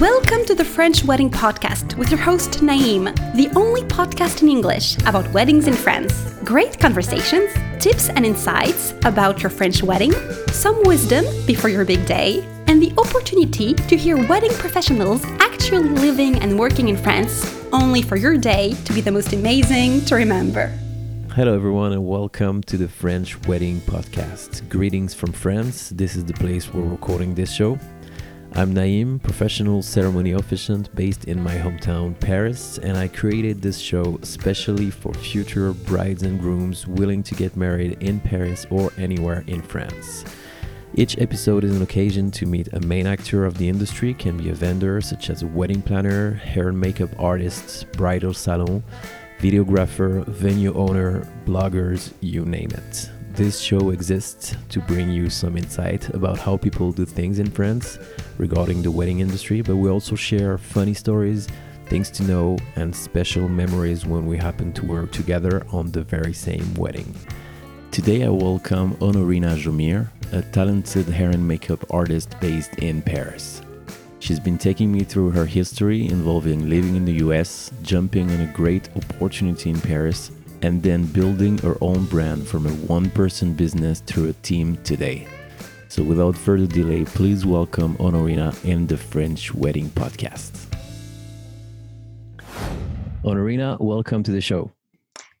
Welcome to the French Wedding Podcast with your host Naim, the only podcast in English about weddings in France. Great conversations, tips and insights about your French wedding, some wisdom before your big day, and the opportunity to hear wedding professionals actually living and working in France, only for your day to be the most amazing to remember. Hello, everyone, and welcome to the French Wedding Podcast. Greetings from France. This is the place we're recording this show. I'm Naim, professional ceremony officiant based in my hometown, Paris, and I created this show especially for future brides and grooms willing to get married in Paris or anywhere in France. Each episode is an occasion to meet a main actor of the industry, can be a vendor such as a wedding planner, hair and makeup artist, bridal salon, videographer, venue owner, bloggers, you name it. This show exists to bring you some insight about how people do things in France regarding the wedding industry, but we also share funny stories, things to know, and special memories when we happen to work together on the very same wedding. Today I welcome Onorina Jomir, a talented hair and makeup artist based in Paris. She's been taking me through her history involving living in the US, jumping on a great opportunity in Paris, and then building her own brand from a one person business through a team today. So, without further delay, please welcome Onorina in the French Wedding Podcast. Onorina, welcome to the show.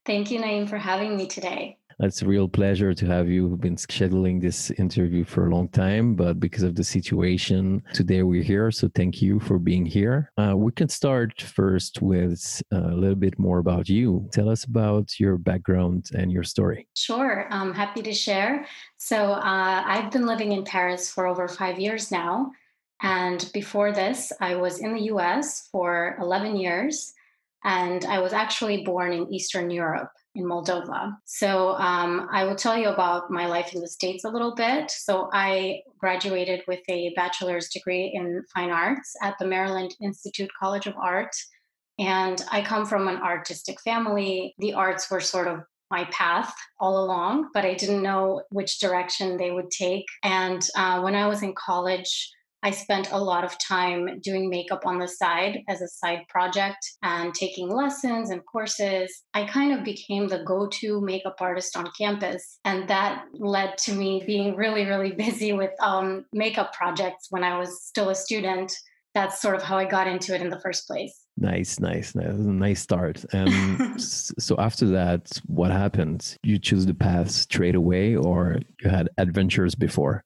Thank you, Naim, for having me today. It's a real pleasure to have you. We've been scheduling this interview for a long time, but because of the situation, today we're here. So thank you for being here. Uh, we can start first with uh, a little bit more about you. Tell us about your background and your story. Sure, I'm happy to share. So uh, I've been living in Paris for over five years now. And before this, I was in the US for 11 years. And I was actually born in Eastern Europe in Moldova. So um, I will tell you about my life in the States a little bit. So I graduated with a bachelor's degree in fine arts at the Maryland Institute College of Art. And I come from an artistic family. The arts were sort of my path all along, but I didn't know which direction they would take. And uh, when I was in college, I spent a lot of time doing makeup on the side as a side project and taking lessons and courses. I kind of became the go to makeup artist on campus. And that led to me being really, really busy with um, makeup projects when I was still a student. That's sort of how I got into it in the first place. Nice, nice, nice. nice start. And so after that, what happened? You choose the path straight away, or you had adventures before?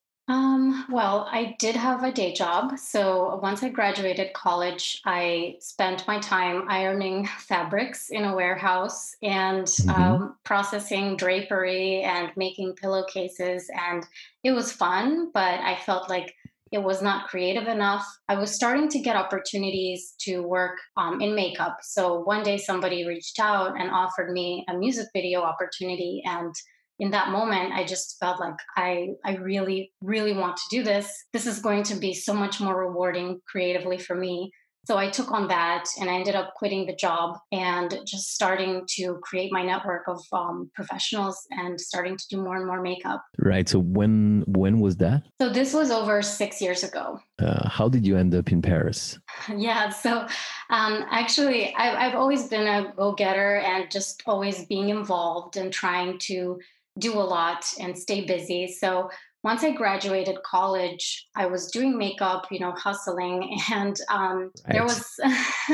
Um, well, I did have a day job. So once I graduated college, I spent my time ironing fabrics in a warehouse and mm-hmm. um, processing drapery and making pillowcases. And it was fun, but I felt like it was not creative enough. I was starting to get opportunities to work um, in makeup. So one day somebody reached out and offered me a music video opportunity. And in that moment i just felt like i i really really want to do this. This is going to be so much more rewarding creatively for me. So i took on that and i ended up quitting the job and just starting to create my network of um, professionals and starting to do more and more makeup. Right so when when was that? So this was over six years ago. Uh, how did you end up in paris? Yeah so um, actually I, i've always been a go-getter and just always being involved and trying to do a lot and stay busy. So once I graduated college, I was doing makeup, you know, hustling, and um, right. there was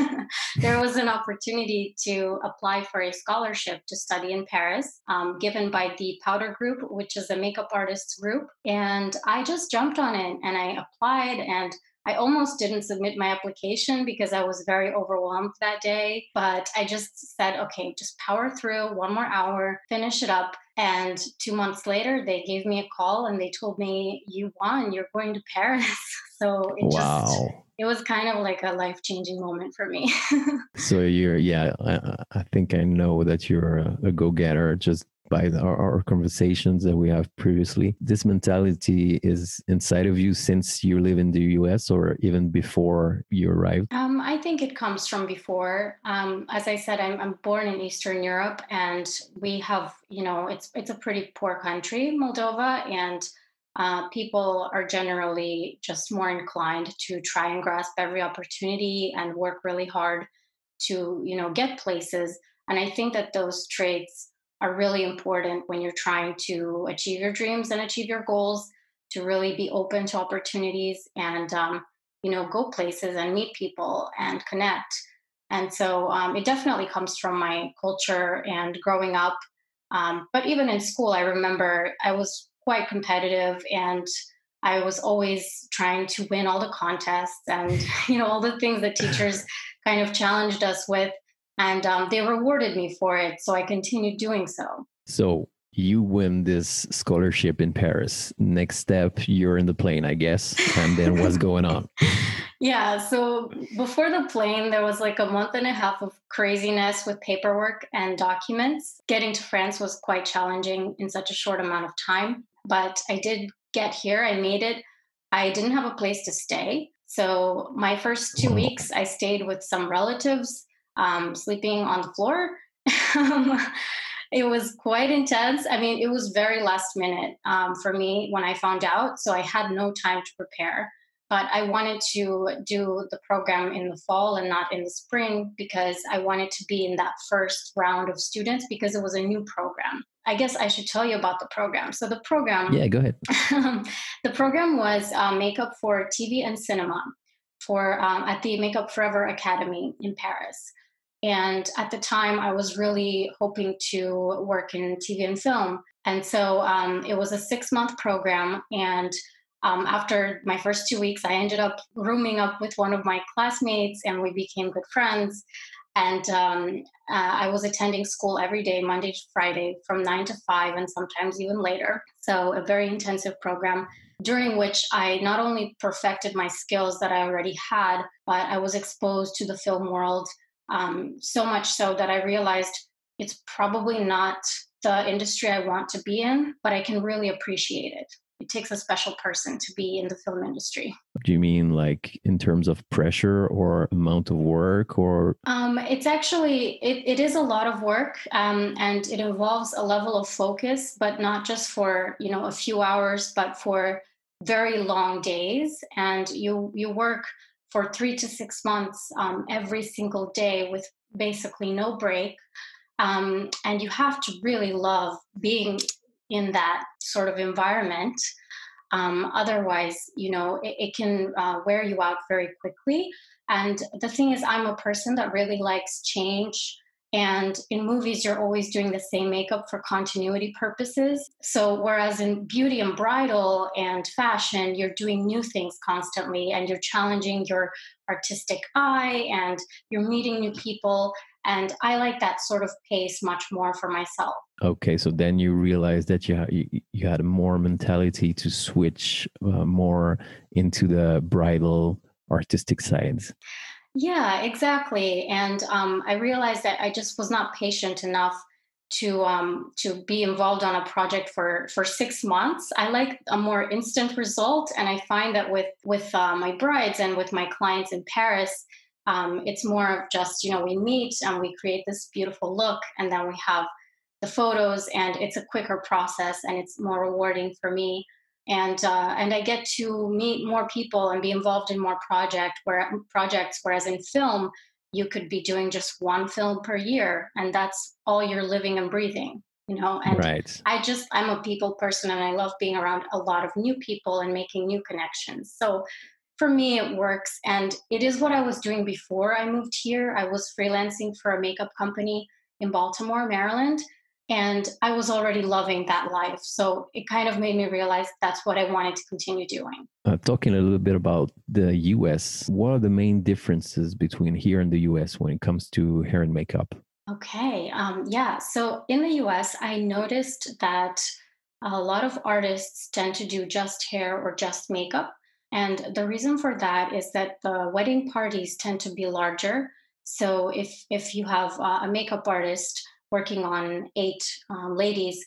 there was an opportunity to apply for a scholarship to study in Paris, um, given by the Powder Group, which is a makeup artists group, and I just jumped on it and I applied and. I almost didn't submit my application because I was very overwhelmed that day. But I just said, okay, just power through one more hour, finish it up. And two months later, they gave me a call and they told me, You won, you're going to Paris. So it wow. just, it was kind of like a life changing moment for me. so you're, yeah, I, I, think I know that you're a, a go getter. Just by our, our, conversations that we have previously. This mentality is inside of you since you live in the US or even before you arrived? Um, I think it comes from before. Um, as I said, I'm, I'm born in Eastern Europe and we have, you know, it's, it's a pretty poor country, Moldova. And uh, people are generally just more inclined to try and grasp every opportunity and work really hard to you know get places and i think that those traits are really important when you're trying to achieve your dreams and achieve your goals to really be open to opportunities and um, you know go places and meet people and connect. And so um, it definitely comes from my culture and growing up. Um, but even in school i remember i was quite competitive and I was always trying to win all the contests and you know all the things that teachers kind of challenged us with, and um, they rewarded me for it. So I continued doing so. So you win this scholarship in Paris. Next step, you're in the plane, I guess. And then what's going on? Yeah. So before the plane, there was like a month and a half of craziness with paperwork and documents. Getting to France was quite challenging in such a short amount of time but I did get here. I made it. I didn't have a place to stay. So my first two weeks, I stayed with some relatives, um, sleeping on the floor. it was quite intense. I mean, it was very last minute um, for me when I found out. So I had no time to prepare. But I wanted to do the program in the fall and not in the spring because I wanted to be in that first round of students because it was a new program. I guess I should tell you about the program. So the program, yeah, go ahead. the program was uh, makeup for TV and cinema for um, at the Makeup Forever Academy in Paris. And at the time, I was really hoping to work in TV and film. And so um, it was a six month program. And um, after my first two weeks, I ended up rooming up with one of my classmates and we became good friends. And um, uh, I was attending school every day, Monday to Friday, from nine to five, and sometimes even later. So, a very intensive program during which I not only perfected my skills that I already had, but I was exposed to the film world um, so much so that I realized it's probably not the industry I want to be in, but I can really appreciate it it takes a special person to be in the film industry. Do you mean like in terms of pressure or amount of work or? Um, it's actually, it, it is a lot of work um, and it involves a level of focus, but not just for, you know, a few hours, but for very long days. And you, you work for three to six months um, every single day with basically no break. Um, and you have to really love being in that sort of environment. Um, otherwise, you know, it, it can uh, wear you out very quickly. And the thing is, I'm a person that really likes change. And in movies, you're always doing the same makeup for continuity purposes. So, whereas in beauty and bridal and fashion, you're doing new things constantly and you're challenging your artistic eye and you're meeting new people. And I like that sort of pace much more for myself. Okay, so then you realized that you you, had more mentality to switch uh, more into the bridal artistic sides. Yeah, exactly. And um, I realized that I just was not patient enough to um, to be involved on a project for for six months. I like a more instant result, and I find that with with uh, my brides and with my clients in Paris, um, it's more of just you know we meet and we create this beautiful look, and then we have the photos and it's a quicker process and it's more rewarding for me and uh, and I get to meet more people and be involved in more project where projects whereas in film you could be doing just one film per year and that's all you're living and breathing you know? And right. I just I'm a people person and I love being around a lot of new people and making new connections. So for me it works and it is what I was doing before I moved here. I was freelancing for a makeup company in Baltimore Maryland and I was already loving that life. So it kind of made me realize that's what I wanted to continue doing. Uh, talking a little bit about the US, what are the main differences between here and the US when it comes to hair and makeup? Okay. Um, yeah. So in the US, I noticed that a lot of artists tend to do just hair or just makeup. And the reason for that is that the wedding parties tend to be larger. So if if you have uh, a makeup artist working on eight um, ladies,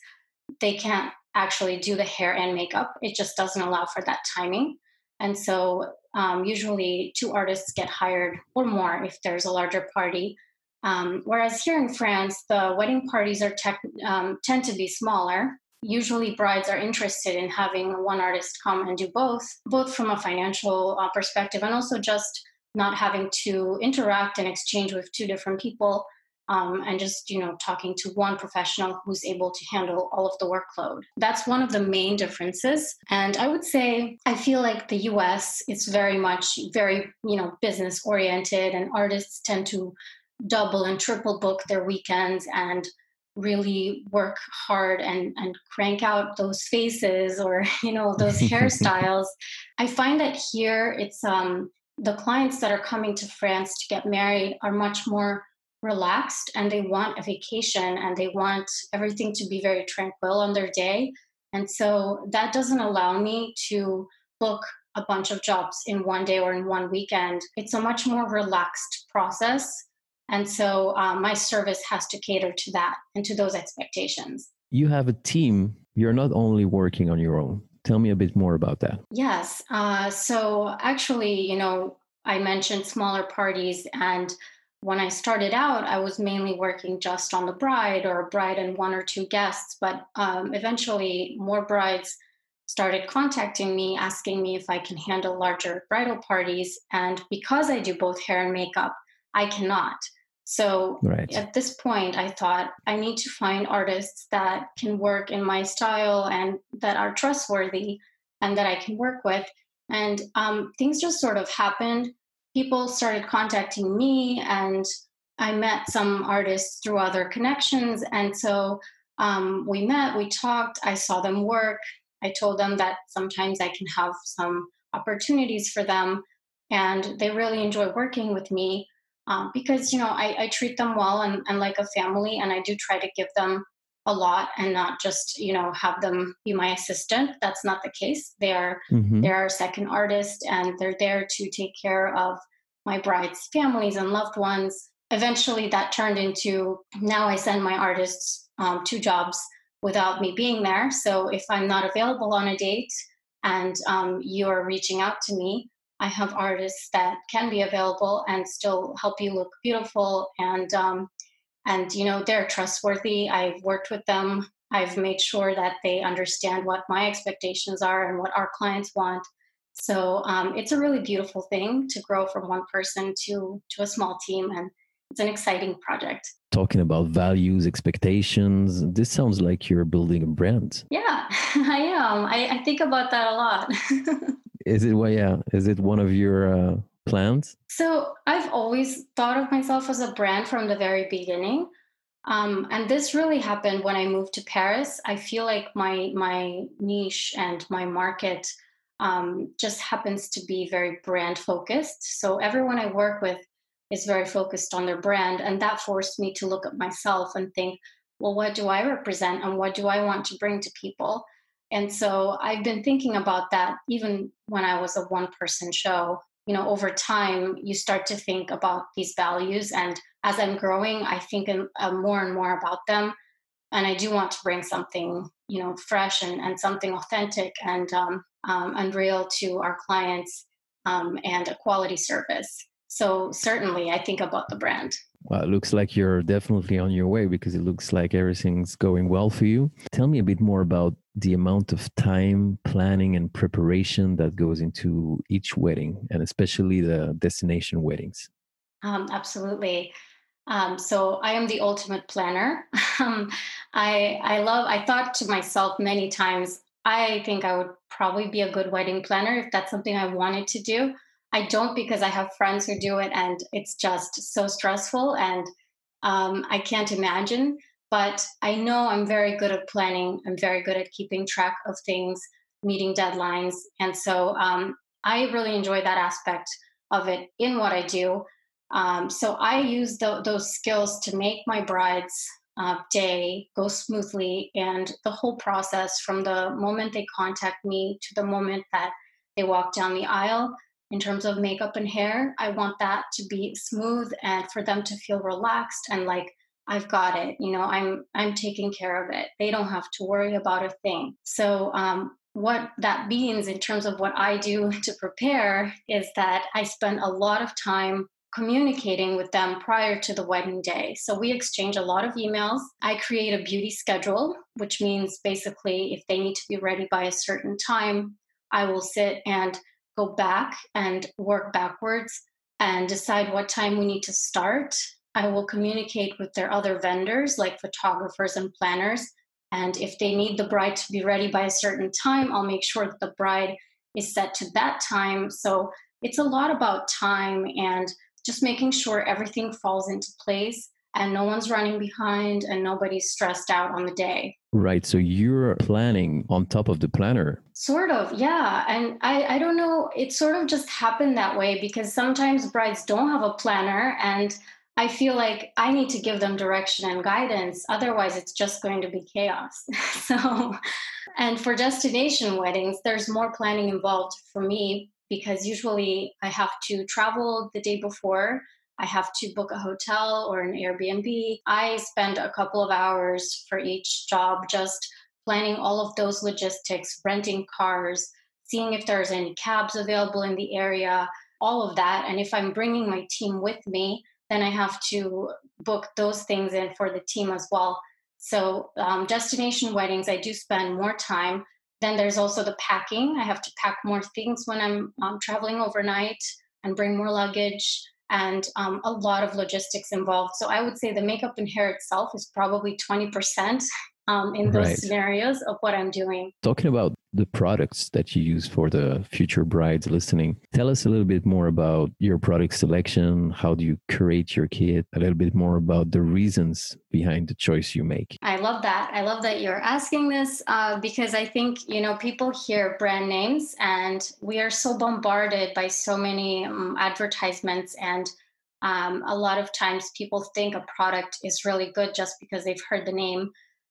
they can't actually do the hair and makeup. It just doesn't allow for that timing. And so um, usually two artists get hired or more if there's a larger party. Um, whereas here in France, the wedding parties are tech, um, tend to be smaller. usually brides are interested in having one artist come and do both, both from a financial uh, perspective and also just not having to interact and exchange with two different people um, and just you know talking to one professional who's able to handle all of the workload. That's one of the main differences. And i would say i feel like the us is very much very you know business oriented and artists tend to double and triple book their weekends and really work hard and and crank out those faces or you know those hairstyles. I find that here it's um the clients that are coming to france to get married are much more relaxed and they want a vacation and they want everything to be very tranquil on their day. And so that doesn't allow me to book a bunch of jobs in one day or in one weekend. It's a much more relaxed process. And so um, my service has to cater to that and to those expectations. You have a team. You're not only working on your own. Tell me a bit more about that. Yes. Uh, so actually, you know, I mentioned smaller parties and when I started out, I was mainly working just on the bride or a bride and one or two guests. But um, eventually, more brides started contacting me, asking me if I can handle larger bridal parties. And because I do both hair and makeup, I cannot. So right. at this point, I thought I need to find artists that can work in my style and that are trustworthy and that I can work with. And um, things just sort of happened people started contacting me and I met some artists through other connections. And so um, we met, we talked, I saw them work. I told them that sometimes I can have some opportunities for them. And they really enjoy working with me um, because, you know, I, I, treat them well and, and like a family. And I do try to give them a lot and not just you know have them be my assistant. That's not the case. They are mm-hmm. they're our second artist and they're there to take care of my bride's families and loved ones. Eventually that turned into now i send my artists um, two jobs without me being there. So if i'm not available on a date and um, you're reaching out to me i have artists that can be available and still help you look beautiful and um, and you know they're trustworthy. I've worked with them. I've made sure that they understand what my expectations are and what our clients want. So um, it's a really beautiful thing to grow from one person to to a small team and it's an exciting project. Talking about values expectations this sounds like you're building a brand. Yeah i am. I, I think about that a lot. Is it well yeah. Is it one of your uh, plans? So I've always thought of myself as a brand from the very beginning. Um, and this really happened when I moved to Paris. I feel like my my niche and my market um, just happens to be very brand focused. So everyone I work with is very focused on their brand, and that forced me to look at myself and think, well, what do I represent, and what do I want to bring to people? And so I've been thinking about that even when I was a one person show you know over time you start to think about these values. And as i'm growing i think uh, more and more about them. And i do want to bring something you know fresh and, and something authentic and um, um, and real to our clients um, and a quality service. So certainly i think about the brand well, it looks like you're definitely on your way because it looks like everything's going well for you. Tell me a bit more about the amount of time, planning, and preparation that goes into each wedding, and especially the destination weddings. Um, absolutely. Um, so I am the ultimate planner. Um, I I love. I thought to myself many times. I think I would probably be a good wedding planner if that's something I wanted to do. I don't because I have friends who do it and it's just so stressful and um, I can't imagine. But I know I'm very good at planning. I'm very good at keeping track of things, meeting deadlines. And so um, I really enjoy that aspect of it in what I do. Um, so I use the, those skills to make my bride's uh, day go smoothly and the whole process from the moment they contact me to the moment that they walk down the aisle in terms of makeup and hair. I want that to be smooth and for them to feel relaxed and like I've got it. You know, I'm I'm taking care of it. They don't have to worry about a thing. So um, what that means in terms of what I do to prepare is that I spend a lot of time communicating with them prior to the wedding day. So we exchange a lot of emails. I create a beauty schedule, which means basically if they need to be ready by a certain time, I will sit and go back and work backwards and decide what time we need to start. I will communicate with their other vendors like photographers and planners. And if they need the bride to be ready by a certain time, I'll make sure that the bride is set to that time. So it's a lot about time and just making sure everything falls into place and no one's running behind and nobody's stressed out on the day. Right. So you're planning on top of the planner. Sort of, yeah. And I, I don't know, it sort of just happened that way because sometimes brides don't have a planner and I feel like I need to give them direction and guidance. Otherwise, it's just going to be chaos. so, and for destination weddings, there's more planning involved for me because usually I have to travel the day before. I have to book a hotel or an Airbnb. I spend a couple of hours for each job just planning all of those logistics, renting cars, seeing if there's any cabs available in the area, all of that. And if I'm bringing my team with me, then I have to book those things in for the team as well. So, um, destination weddings, I do spend more time then there's also the packing. I have to pack more things when I'm um, traveling overnight and bring more luggage and um, a lot of logistics involved. So I would say the makeup and hair itself is probably 20% um, in those right. scenarios of what I'm doing. Talking about the products that you use for the future brides listening, tell us a little bit more about your product selection. How do you create your kit? A little bit more about the reasons behind the choice you make. I love that. I love that you're asking this uh, because I think, you know, people hear brand names and we are so bombarded by so many um, advertisements and um, a lot of times people think a product is really good just because they've heard the name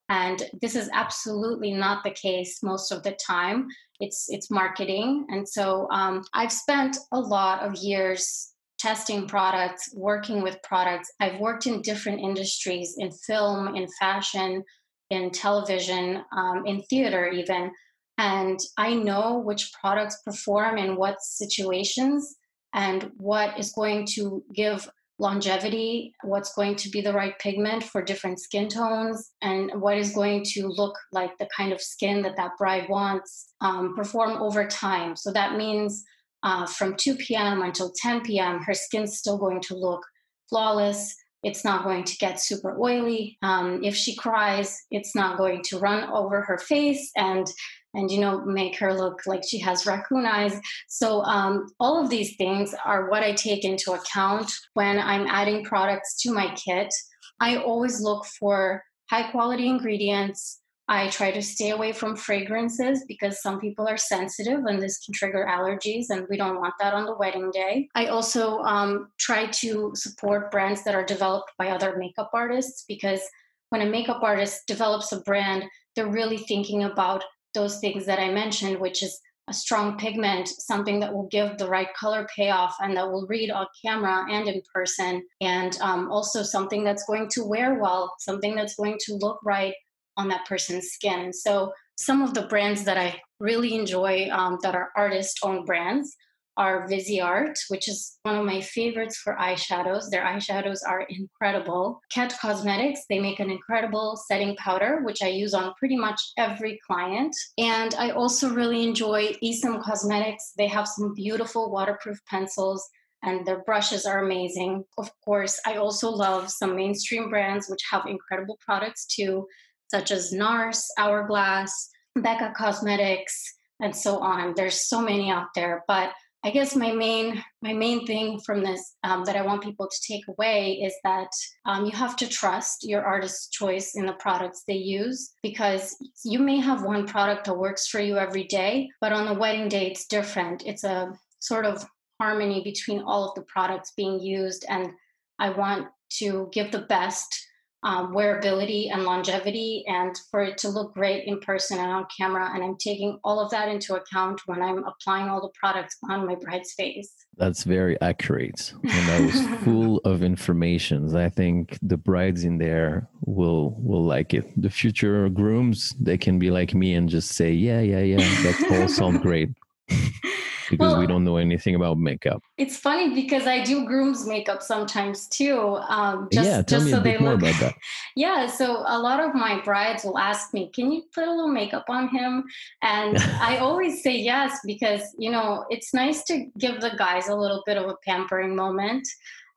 and this is absolutely not the case most of the time. It's it's marketing. And so um, i've spent a lot of years testing products working with products. I've worked in different industries in film in fashion in television um, in theater even. And i know which products perform in what situations and what is going to give longevity, what's going to be the right pigment for different skin tones, and what is going to look like the kind of skin that that bride wants um, perform over time. So that means uh, from 2 p.m. until 10 p.m., her skin's still going to look flawless. It's not going to get super oily. Um, if she cries, it's not going to run over her face and and you know make her look like she has raccoon eyes. So um, all of these things are what i take into account when i'm adding products to my kit. I always look for high quality ingredients. I try to stay away from fragrances because some people are sensitive and this can trigger allergies and we don't want that on the wedding day. I also um, try to support brands that are developed by other makeup artists because when a makeup artist develops a brand they're really thinking about those things that I mentioned, which is a strong pigment, something that will give the right color payoff and that will read on camera and in person, and um, also something that's going to wear well, something that's going to look right on that person's skin. So, some of the brands that I really enjoy um, that are artist owned brands are Viseart, which is one of my favorites for eyeshadows. Their eyeshadows are incredible. Kett Cosmetics, they make an incredible setting powder, which I use on pretty much every client. And I also really enjoy Esom Cosmetics. They have some beautiful waterproof pencils and their brushes are amazing. Of course, I also love some mainstream brands which have incredible products too, such as NARS, Hourglass, Becca Cosmetics, and so on. There's so many out there, but I guess my main my main thing from this um, that I want people to take away is that um, you have to trust your artist's choice in the products they use because you may have one product that works for you every day, but on the wedding day it's different. It's a sort of harmony between all of the products being used, and I want to give the best um, wearability and longevity and for it to look great in person and on camera. And I'm taking all of that into account when I'm applying all the products on my bride's face. That's very accurate. And that was full of information. I think the brides in there will will like it. The future grooms, they can be like me and just say, yeah, yeah, yeah, that all sounds great. because Well- we don't know anything about makeup. It's funny because I do groom's makeup sometimes too. Um, just, yeah, tell just me so a they bit more look. about that. Yeah, so a lot of my brides will ask me, "Can you put a little makeup on him?" And I always say yes because you know it's nice to give the guys a little bit of a pampering moment.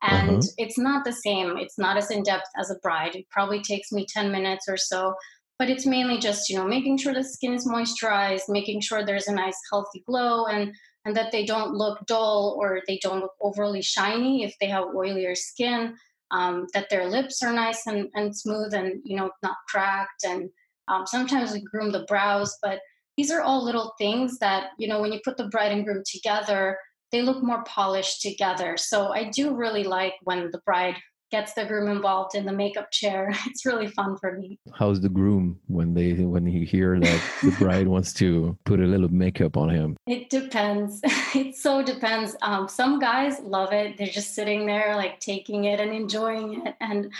And Uh-huh. it's not the same. It's not as in depth as a bride. It probably takes me ten minutes or so, but it's mainly just you know making sure the skin is moisturized, making sure there's a nice healthy glow, and and that they don't look dull or they don't look overly shiny if they have oilier skin um, that their lips are nice and, and smooth and you know not cracked and um, sometimes we groom the brows but these are all little things that you know when you put the bride and groom together they look more polished together. So i do really like when the bride gets the groom involved in the makeup chair it's really fun for me How's the groom when they when he hear that the bride wants to put a little makeup on him? It depends. It so depends. Um, some guys love it. They're just sitting there, like taking it and enjoying it, and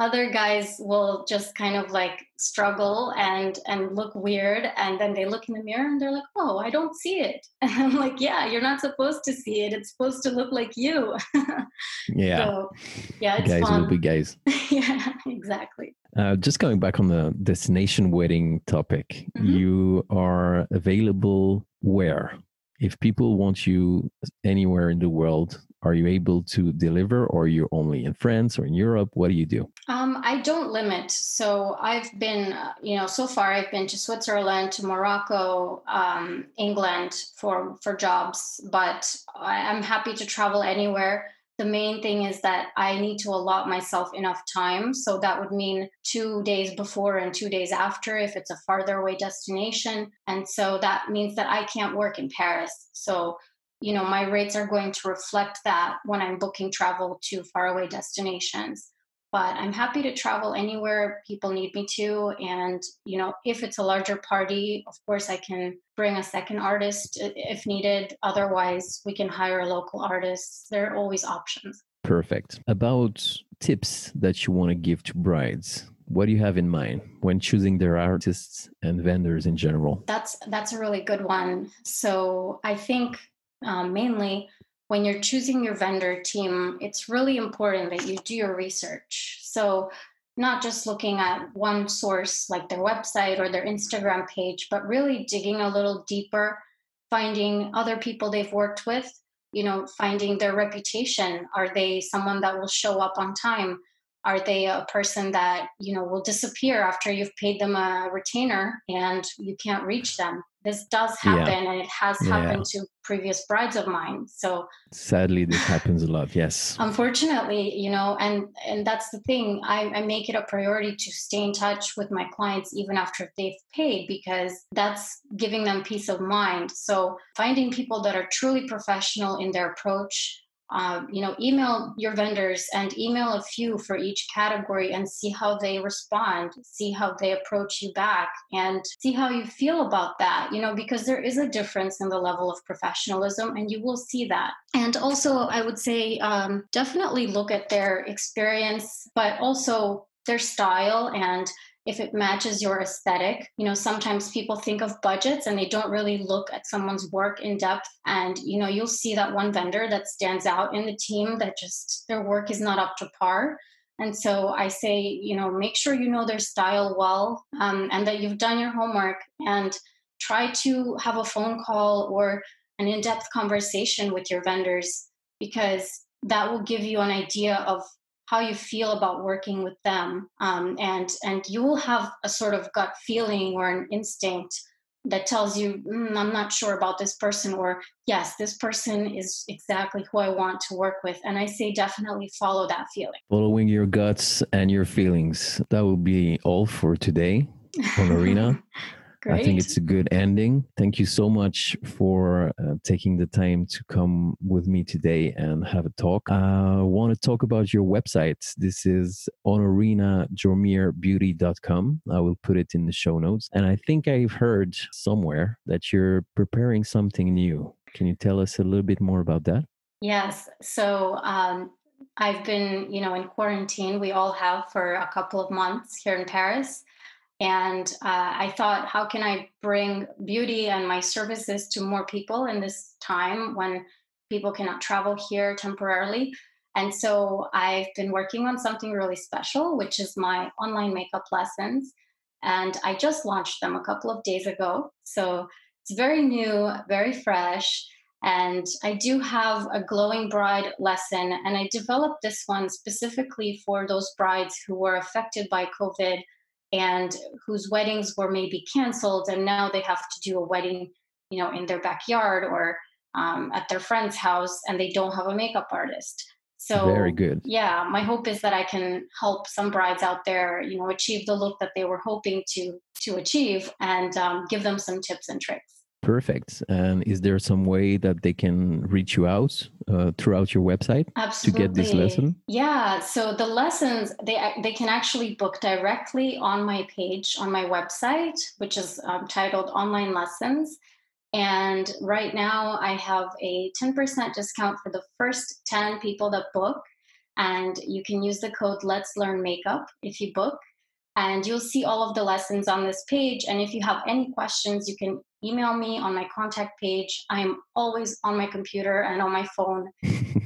other guys will just kind of like struggle and and look weird. And then they look in the mirror and they're like, "Oh, I don't see it." And I'm like, "Yeah, you're not supposed to see it. It's supposed to look like you." Yeah, So, yeah, it's guys fun. will be guys. yeah, exactly. Uh, just going back on the destination wedding topic, Mhm. you are available where? If people want you anywhere in the world, are you able to deliver or you're only in France or in Europe? What do you do? Um, I don't limit. So I've been, uh, you know, so far I've been to Switzerland, to Morocco, um, England for for jobs, but I'm happy to travel anywhere. The main thing is that I need to allot myself enough time. So that would mean two days before and two days after if it's a farther away destination. And so that means that I can't work in Paris. So you know my rates are going to reflect that when i'm booking travel to faraway destinations but i'm happy to travel anywhere people need me to and you know if it's a larger party of course i can bring a second artist if needed otherwise we can hire a local artists there are always options Perfect. About tips that you want to give to brides, what do you have in mind when choosing their artists and vendors in general? That's that's a really good one. So I think um, mainly when you're choosing your vendor team, it's really important that you do your research. So not just looking at one source like their website or their Instagram page, but really digging a little deeper, finding other people they've worked with, you know, finding their reputation. Are they someone that will show up on time? Are they a person that, you know, will disappear after you've paid them a retainer and you can't reach them? This does Yeah. happen and it has Yeah. happened to previous brides of mine. So Sadly, this happens a lot. Yes. unfortunately you know and and that's the thing I, I make it a priority to stay in touch with my clients even after they've paid because that's giving them peace of mind so finding people that are truly professional in their approach um, you know email your vendors and email a few for each category and see how they respond see how they approach you back and see how you feel about that you know because there is a difference in the level of professionalism and you will see that. And also i would say um, definitely look at their experience but also their style and if it matches your aesthetic. You know, sometimes people think of budgets and they don't really look at someone's work in depth. And, you know, you'll see that one vendor that stands out in the team that just their work is not up to par. And so I say, you know, make sure you know their style well um, and that you've done your homework and try to have a phone call or an in depth conversation with your vendors because that will give you an idea of how you feel about working with them um, and and you will have a sort of gut feeling or an instinct that tells you mm, i'm not sure about this person or yes this person is exactly who i want to work with and i say definitely follow that feeling Following your guts and your feelings. That will be all for today Onorina. Great. I think it's a good ending. Thank you so much for uh, taking the time to come with me today and have a talk. I want to talk about your website. This is onorinajomirbeauty.com. I will put it in the show notes. And I think I've heard somewhere that you're preparing something new. Can you tell us a little bit more about that? Yes. So um, I've been, you know, in quarantine. We all have for a couple of months here in Paris. And uh, I thought, how can I bring beauty and my services to more people in this time when people cannot travel here temporarily? And so I've been working on something really special, which is my online makeup lessons. And I just launched them a couple of days ago. So it's very new, very fresh. And I do have a glowing bride lesson, and I developed this one specifically for those brides who were affected by COVID and whose weddings were maybe canceled, and now they have to do a wedding, you know, in their backyard or um, at their friend's house, and they don't have a makeup artist. So very good. Yeah, my hope is that I can help some brides out there, you know, achieve the look that they were hoping to to achieve, and um, give them some tips and tricks. Perfect. And is there some way that they can reach you out uh, throughout your website Absolutely. to get this lesson? Yeah. So the lessons they they can actually book directly on my page on my website, which is um, titled Online Lessons. And right now, I have a 10% discount for the first 10 people that book. And you can use the code Let's Learn Makeup if you book. And you'll see all of the lessons on this page. And if you have any questions, you can email me on my contact page. I'm always on my computer and on my phone.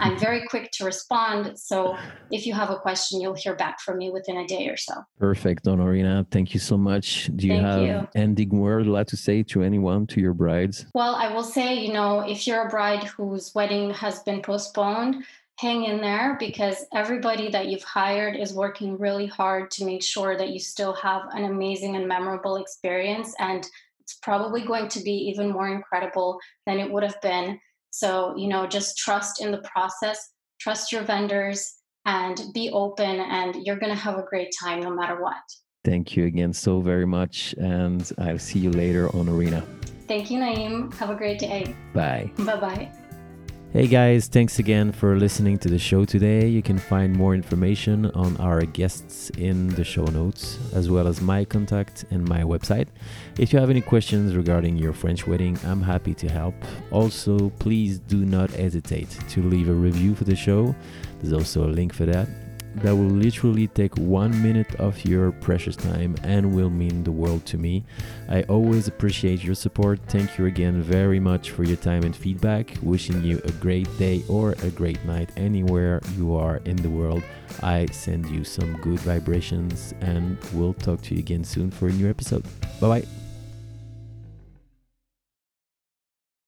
I'm very quick to respond. So if you have a question, you'll hear back from me within a day or so. Perfect, Onorina. Thank you so much. Do you Thank have you. ending word like to say to anyone, to your brides? Well, I will say, you know, if you're a bride whose wedding has been postponed, hang in there because everybody that you've hired is working really hard to make sure that you still have an amazing and memorable experience. And it's probably going to be even more incredible than it would have been. So, you know, just trust in the process, trust your vendors, and be open, and you're going to have a great time no matter what. Thank you again so very much. And I'll see you later Onorina. Thank you, Naim. Have a great day. Bye. Bye bye. Hey guys, thanks again for listening to the show today. You can find more information on our guests in the show notes, as well as my contact and my website. If you have any questions regarding your French wedding, I'm happy to help. Also, please do not hesitate to leave a review for the show. There's also a link for that that will literally take one minute of your precious time and will mean the world to me. I always appreciate your support. Thank you again very much for your time and feedback. Wishing you a great day or a great night anywhere you are in the world. I send you some good vibrations and we'll talk to you again soon for a new episode. Bye bye.